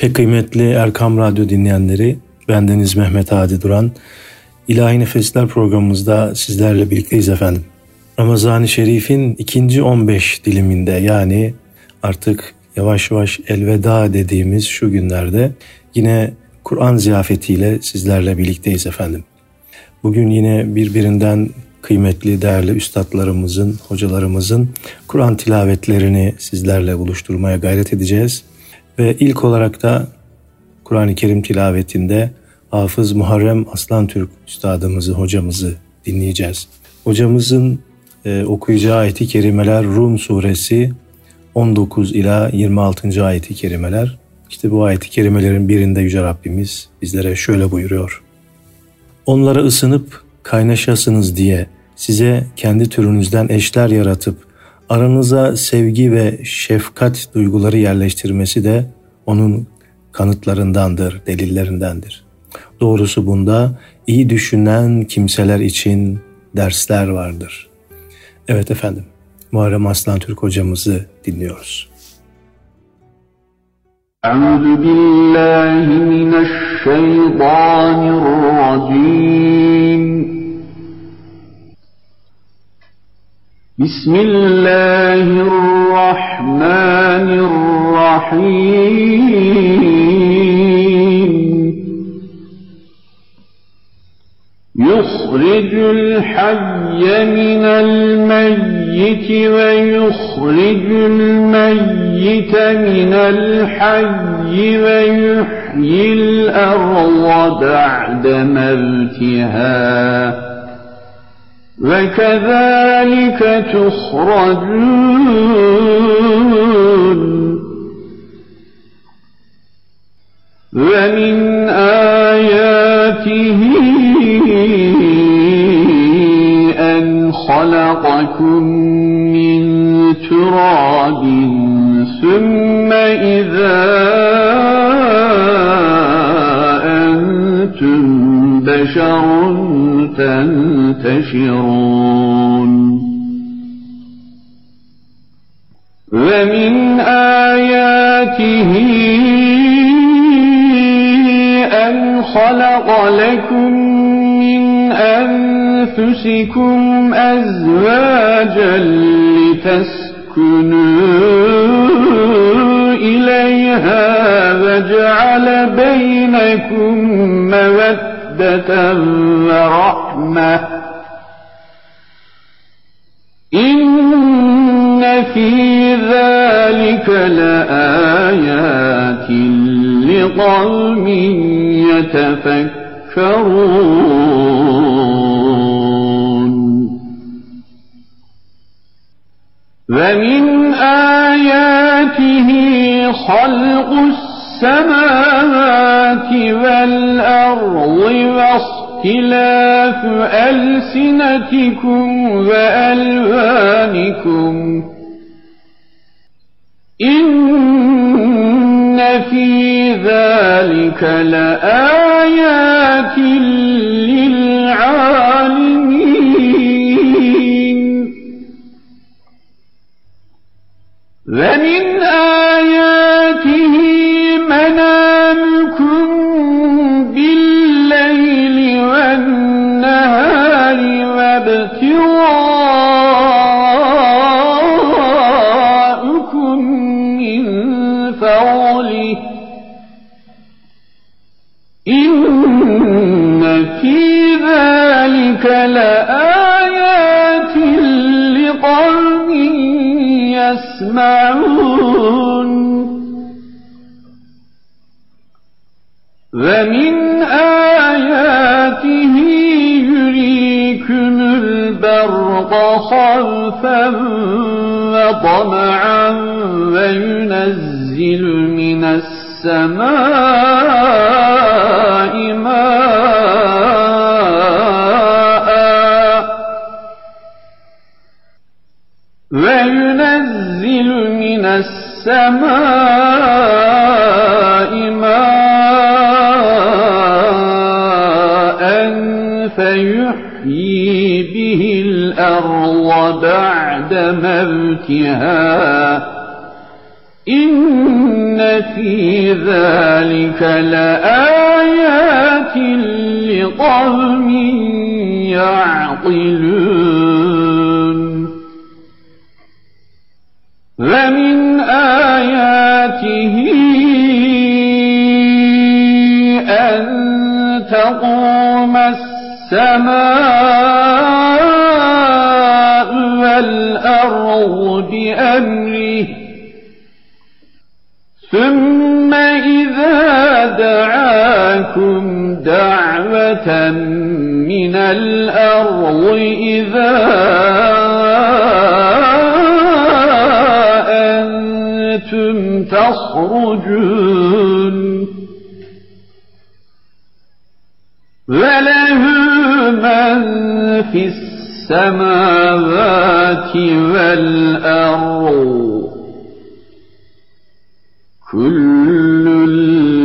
Pek kıymetli Erkam Radyo dinleyenleri, bendeniz Mehmet Hadi Duran. İlahi Nefesler programımızda sizlerle birlikteyiz efendim. Ramazan-ı Şerif'in ikinci 15 diliminde yani artık yavaş yavaş elveda dediğimiz şu günlerde yine Kur'an ziyafetiyle sizlerle birlikteyiz efendim. Bugün yine birbirinden kıymetli, değerli üstadlarımızın, hocalarımızın Kur'an tilavetlerini sizlerle buluşturmaya gayret edeceğiz. Ve ilk olarak da Kur'an-ı Kerim tilavetinde Hafız Muharrem Aslan Türk üstadımızı, hocamızı dinleyeceğiz. Hocamızın e, okuyacağı ayeti kerimeler Rum suresi 19 ila 26. ayeti kerimeler. İşte bu ayeti kerimelerin birinde Yüce Rabbimiz bizlere şöyle buyuruyor. Onlara ısınıp kaynaşasınız diye size kendi türünüzden eşler yaratıp aranıza sevgi ve şefkat duyguları yerleştirmesi de onun kanıtlarındandır, delillerindendir. Doğrusu bunda iyi düşünen kimseler için dersler vardır. Evet efendim, Muharrem Aslan Türk hocamızı dinliyoruz. Euzu billahi mineşşeytanirracim. بسم الله الرحمن الرحيم. يخرج الحي من الميت ويخرج الميت من الحي ويحيي الأرض بعد موتها. وكذلك تخرجون. ومن آياته أن خلقكم من تراب ثم إذا أنتم بشر تنتشرون. ومن آياته أن خلق لكم من أنفسكم أزواجا لتسكنوا إليها وجعل بينكم مودة مودة ورحمة إن في ذلك لآيات لقوم يتفكرون ومن آياته خلق السماء السماوات والأرض واختلاف ألسنتكم وألوانكم إن في ذلك لآيات للعالمين. ومن آياته من السماء ماء فيحيي به الأرض بعد موتها. إن في ذلك لآيات لقوم يعقلون. آياته أن تقوم السماء والأرض بأمره. ثم إذا دعاكم دعوة من الأرض إذا تخرجون. وله من في السماوات والأرض. كل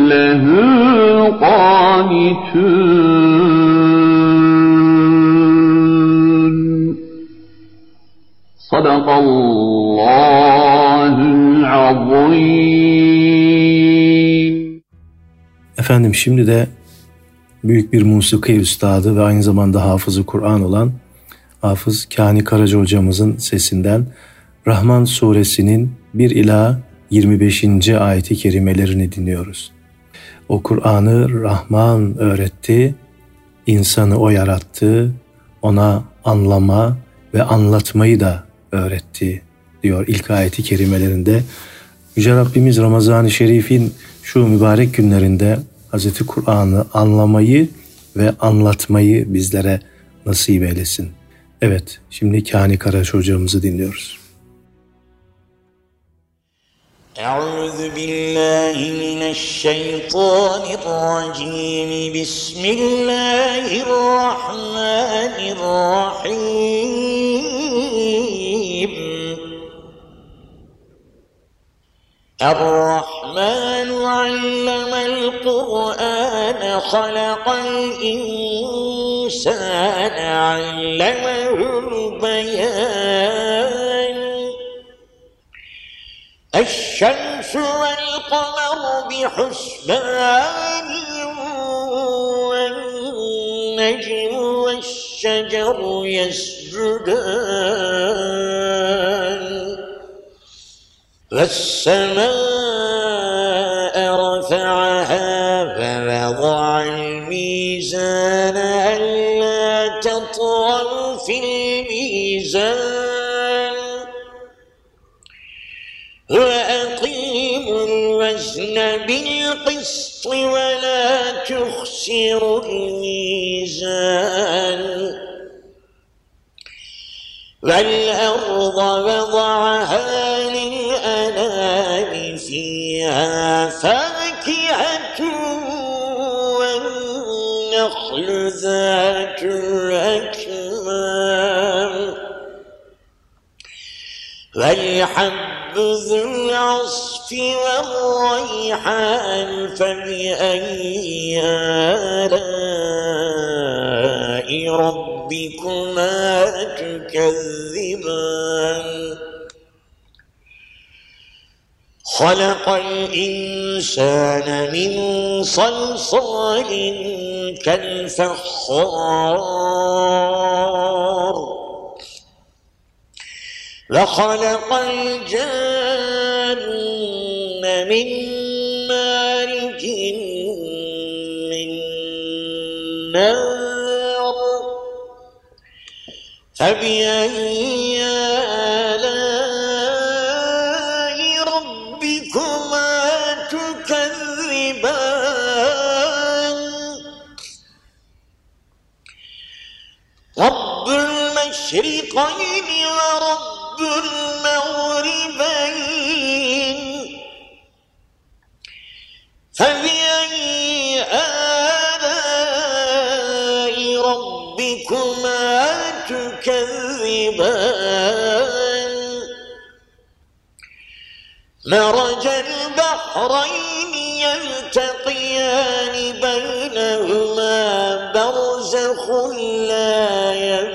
له قانتون. صدق الله العظيم Efendim şimdi de büyük bir musiki üstadı ve aynı zamanda hafızı Kur'an olan Hafız Kani Karaca hocamızın sesinden Rahman suresinin 1 ila 25. ayeti kerimelerini dinliyoruz. O Kur'an'ı Rahman öğretti, insanı o yarattı, ona anlama ve anlatmayı da öğretti diyor ilk ayeti kerimelerinde. Yüce Rabbimiz Ramazan-ı Şerif'in şu mübarek günlerinde Hazreti Kur'an'ı anlamayı ve anlatmayı bizlere nasip eylesin. Evet, şimdi Kani Karaş hocamızı dinliyoruz. أعوذ بالله من الشيطان الرجيم بسم الله الرحمن الرحيم الرحمن علم القرآن خلق الإنسان علمه البيان. الشمس والقمر بحسبان والنجم والشجر يسجدان. والسماء رفعها فوضع الميزان ألا تطغوا في الميزان وأقيموا الوزن بالقسط ولا تخسروا الميزان والأرض وضعها فاكهة والنخل ذات الأكمام. والحب ذو العصف والريحان فبأي آلاء ربكما تكذبان؟ خلق الإنسان من صلصال كالفخار. وخلق الجن من مارج من نار. فبأي المشرقين ورب المغربين. فبأي آلاء ربكما تكذبان؟ مرج البحرين يلتقيان بينهما برزخ لا يبغيان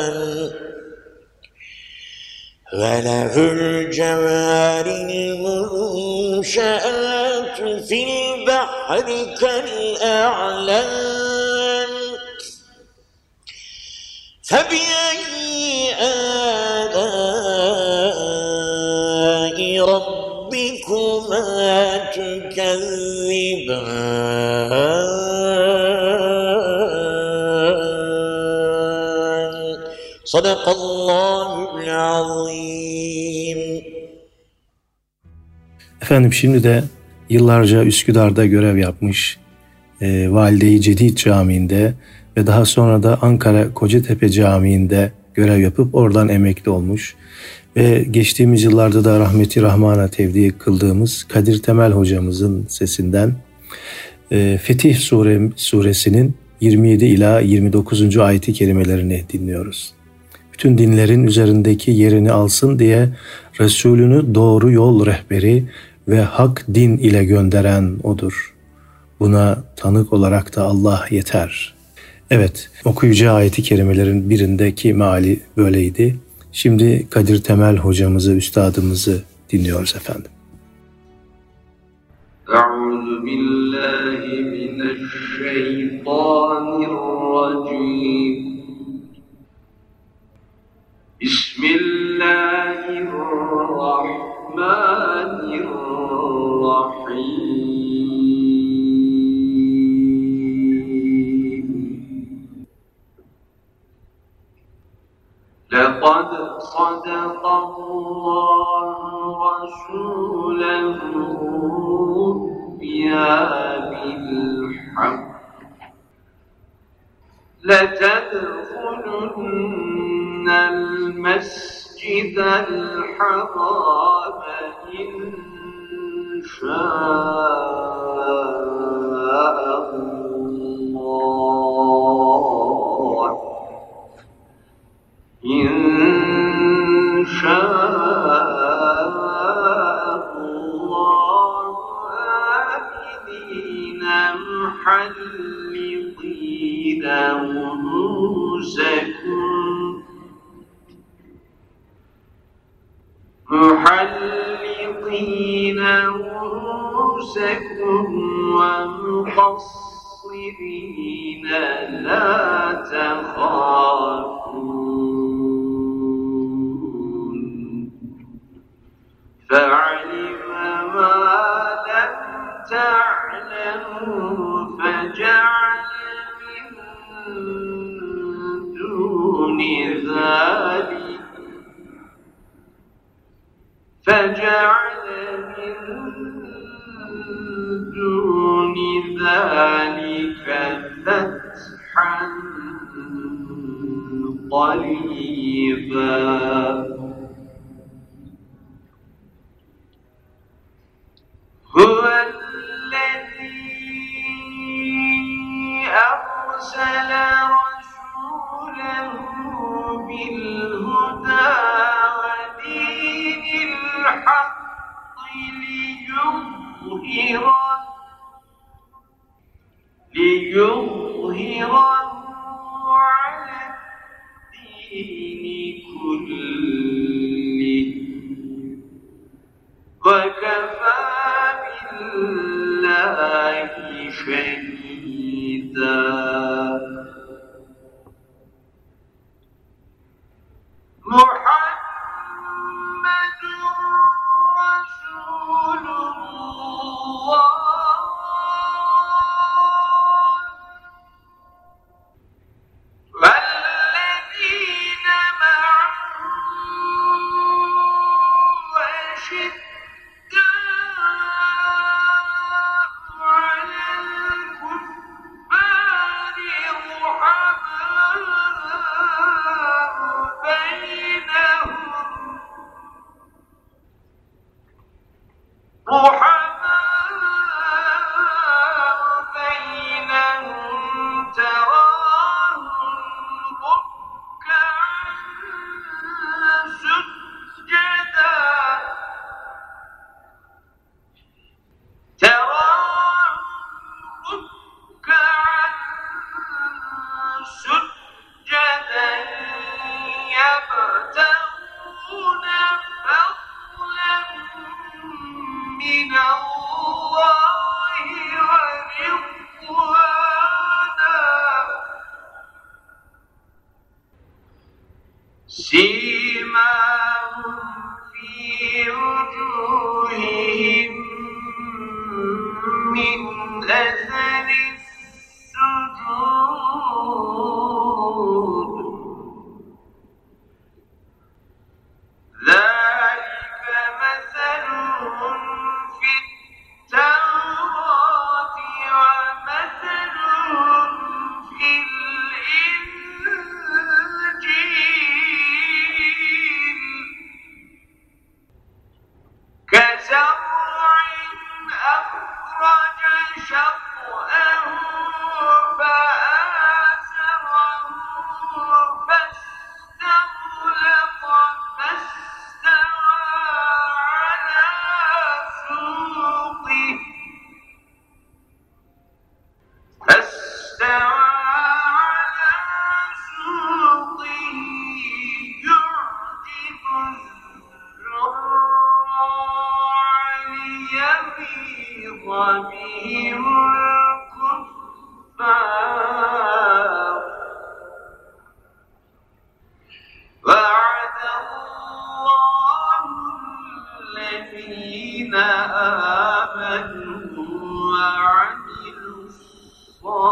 وله الجوار المنشآت في البحر كالأعلام فبأي آلاء ربكما تكذبان؟ صدق الله العظيم Efendim şimdi de yıllarca Üsküdar'da görev yapmış, e, Valide-i Cedid Camii'nde ve daha sonra da Ankara Kocatepe Camii'nde görev yapıp oradan emekli olmuş. Ve geçtiğimiz yıllarda da rahmeti rahmana tevdi kıldığımız Kadir Temel hocamızın sesinden e, Fetih Sure, suresinin 27 ila 29. ayeti kerimelerini dinliyoruz. Bütün dinlerin üzerindeki yerini alsın diye Resulünü doğru yol rehberi ve hak din ile gönderen odur. Buna tanık olarak da Allah yeter. Evet, okuyacağı ayeti kerimelerin birindeki meali böyleydi. Şimdi Kadir Temel hocamızı, üstadımızı dinliyoruz efendim. أعوذ بالله من الشيطان الرجيم بسم الله الرحمن الرحيم. لقد صدق الله رسوله الرؤيا بالحق. لتدخلن المسجد الحرام إن شاء الله. إن شاء محلقين. رؤوسكم محلقين رؤوسكم ومقصرين لا تخافون فعلم ما لم تعلموا فجعل من دون ذلك فجعل من دون ذلك فتحا قريبا. هو الذي أرسل رسوله بالهدى الحق ليظهره ليظهره على الدين كله وكفى بالله شهيدا الذين آمنوا وعملوا الصالحات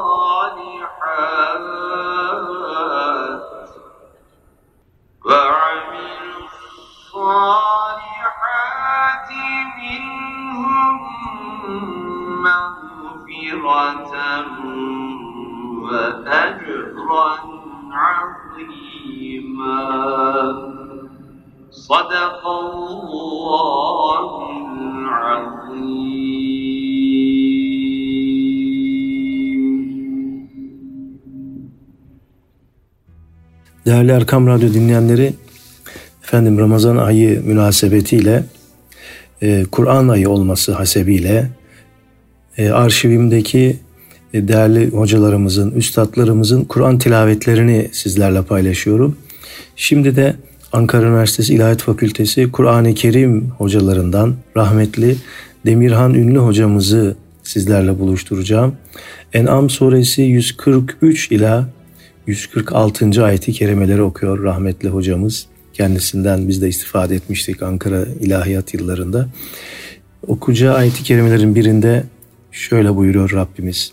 وعملوا الصالحات منهم مغفرة وأجرا عظيما. صدق الله Değerli Erkam Radyo dinleyenleri, efendim Ramazan ayı münasebetiyle e, Kur'an ayı olması hasebiyle e, arşivimdeki e, değerli hocalarımızın, üstadlarımızın Kur'an tilavetlerini sizlerle paylaşıyorum. Şimdi de Ankara Üniversitesi İlahiyat Fakültesi Kur'an-ı Kerim hocalarından rahmetli Demirhan Ünlü hocamızı sizlerle buluşturacağım. En'am suresi 143 ila 146. ayeti kerimeleri okuyor rahmetli hocamız. Kendisinden biz de istifade etmiştik Ankara İlahiyat yıllarında. Okuyacağı ayeti kerimelerin birinde şöyle buyuruyor Rabbimiz.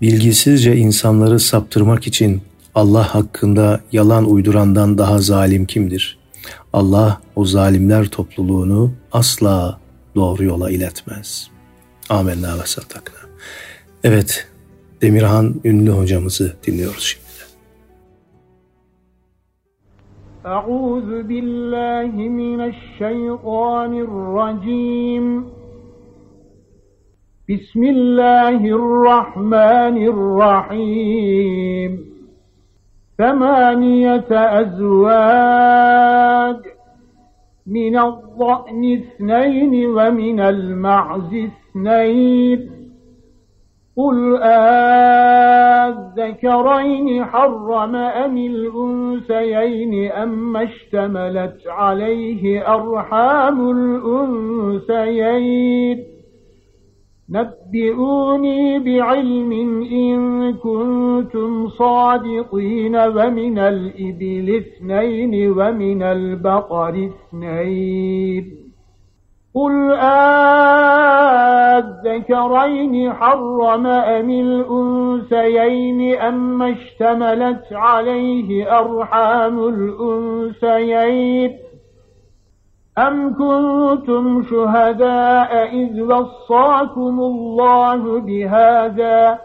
Bilgisizce insanları saptırmak için Allah hakkında yalan uydurandan daha zalim kimdir? Allah o zalimler topluluğunu asla doğru yola iletmez. Amenna ve sattakna. Evet, Demirhan ünlü hocamızı dinliyoruz şimdi. أعوذ بالله من الشيطان الرجيم. بسم الله الرحمن الرحيم. ثمانية أزواج من الضأن اثنين ومن المعز اثنين. قل آذكرين حرم أم الأنثيين أما اشتملت عليه أرحام الأنثيين نبئوني بعلم إن كنتم صادقين ومن الإبل اثنين ومن البقر اثنين قل آذكرين حرم أم الأنثيين أما اشتملت عليه أرحام الأنثيين أم كنتم شهداء إذ وصاكم الله بهذا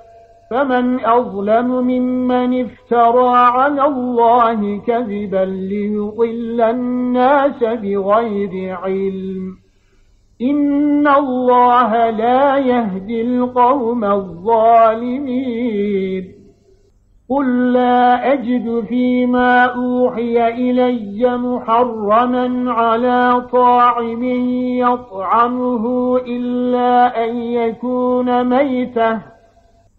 فمن أظلم ممن افترى على الله كذبا ليضل الناس بغير علم إن الله لا يهدي القوم الظالمين. قل لا أجد فيما أوحي إلي محرما على طاعم يطعمه إلا أن يكون ميتة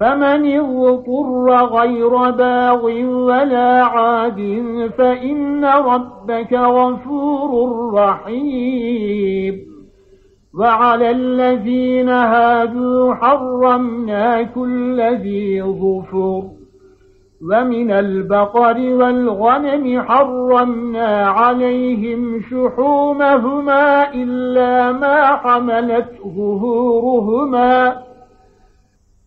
فمن اضطر غير باغ ولا عاد فإن ربك غفور رحيم. وعلى الذين هادوا حرمنا كل ذي ظفر. ومن البقر والغنم حرمنا عليهم شحومهما إلا ما حملت ظهورهما.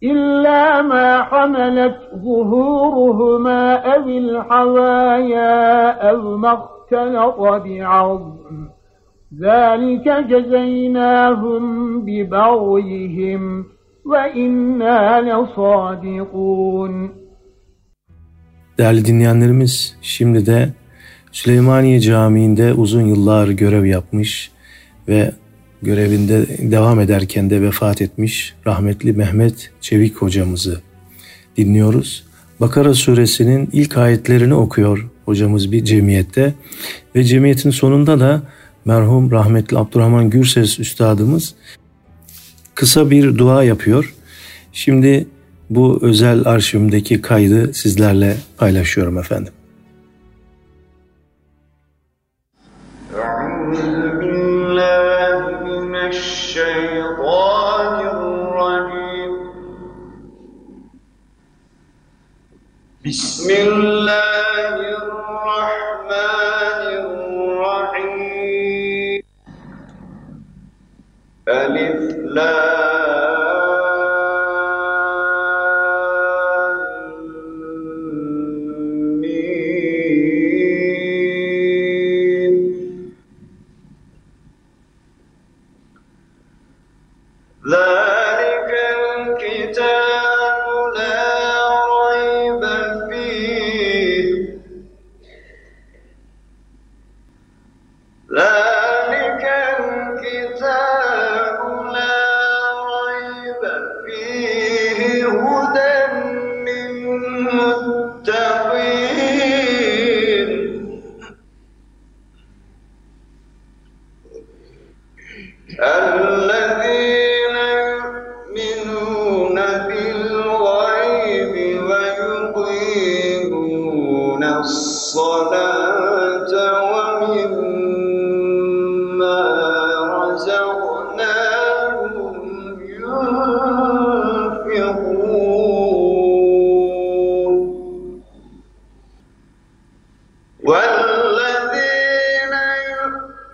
إلا ما حملت ظهورهما أو الحوايا أو ما اختلط بعظم ذلك جزيناهم ببغيهم وإنا لصادقون Değerli dinleyenlerimiz, şimdi de Süleymaniye Camii'nde uzun yıllar görev yapmış ve görevinde devam ederken de vefat etmiş rahmetli Mehmet Çevik hocamızı dinliyoruz. Bakara suresinin ilk ayetlerini okuyor hocamız bir cemiyette ve cemiyetin sonunda da merhum rahmetli Abdurrahman Gürses üstadımız kısa bir dua yapıyor. Şimdi bu özel arşivimdeki kaydı sizlerle paylaşıyorum efendim. بسم الله الرحمن الرحيم. ألف لا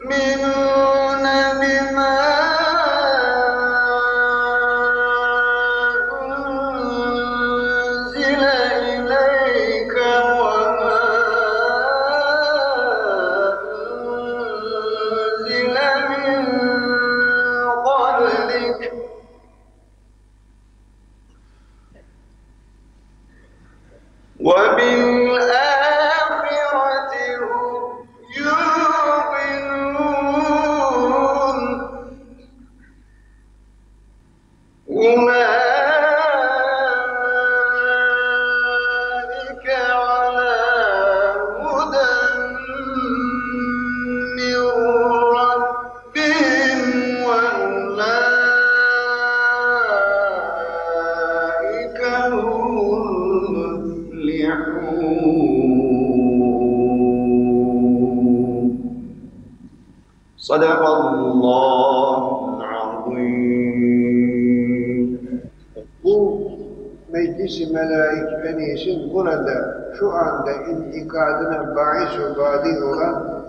من Bismillahirrahmanirrahim. Alif Lam itikadına bahis ve badi olan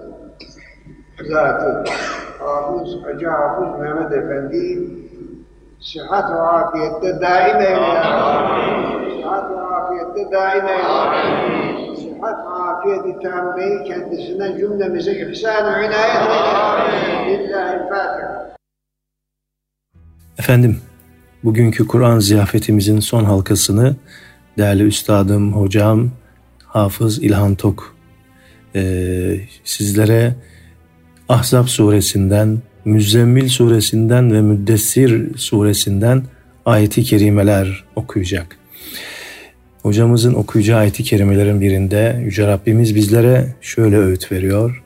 zatı Hafız, Hacı Hafız Mehmet Efendi sıhhat ve afiyette daim eyle. Sıhhat ve afiyette daim eyle. Afiyeti tammeyi kendisinden cümlemize ihsan-ı inayet. Lillahi'l-Fatiha. Efendim, bugünkü Kur'an ziyafetimizin son halkasını değerli üstadım, hocam, Hafız İlhan Tok e, sizlere Ahzab suresinden, Müzzemmil suresinden ve Müddessir suresinden ayeti kerimeler okuyacak. Hocamızın okuyacağı ayeti kerimelerin birinde Yüce Rabbimiz bizlere şöyle öğüt veriyor.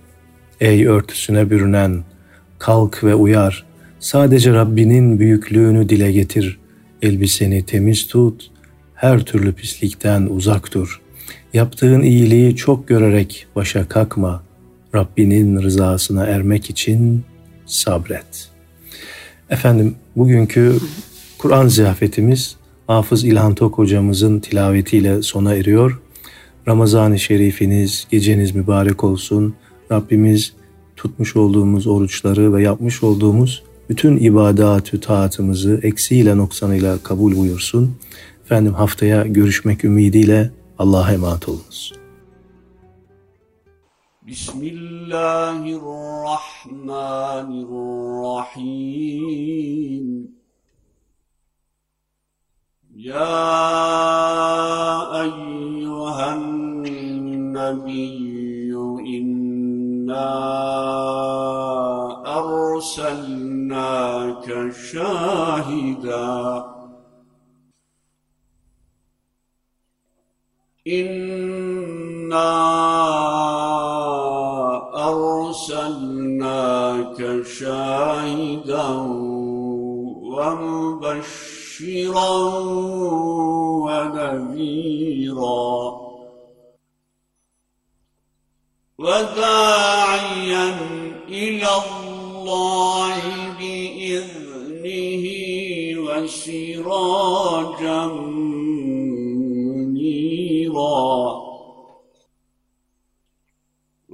Ey örtüsüne bürünen, kalk ve uyar. Sadece Rabbinin büyüklüğünü dile getir. Elbiseni temiz tut, her türlü pislikten uzak dur. Yaptığın iyiliği çok görerek başa kalkma. Rabbinin rızasına ermek için sabret. Efendim bugünkü Kur'an ziyafetimiz Hafız İlhan Tok hocamızın tilavetiyle sona eriyor. Ramazan-ı Şerifiniz, geceniz mübarek olsun. Rabbimiz tutmuş olduğumuz oruçları ve yapmış olduğumuz bütün ibadatü taatımızı eksiğiyle noksanıyla kabul buyursun. Efendim haftaya görüşmek ümidiyle Allah'a emanet olunuz. Bismillahirrahmanirrahim. يا أيها النبي إنا أرسلناك شاهدا. إنا أرسلناك شاهدا ومبشرا. وداعيا إلى الله بإذنه وسراجا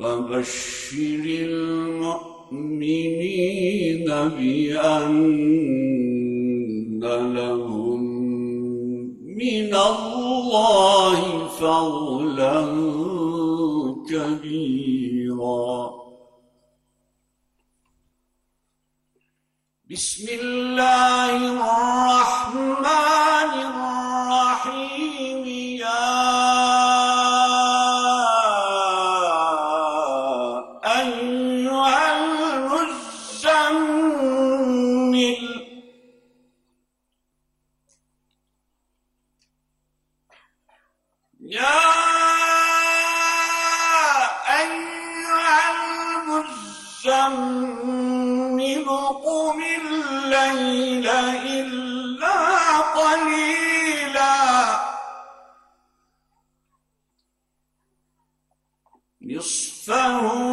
وبشر المؤمنين بأن الله فضلا كبيرا. بسم الله الرحمن نصفه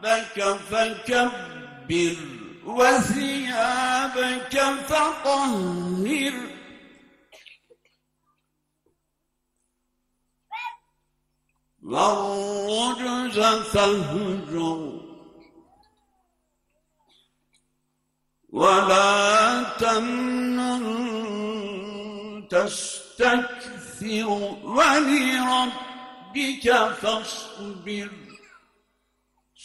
وربك فكبر وثيابك فطهر. والرجز فاهجر ولا تمنن تستكثر ولربك فاصبر.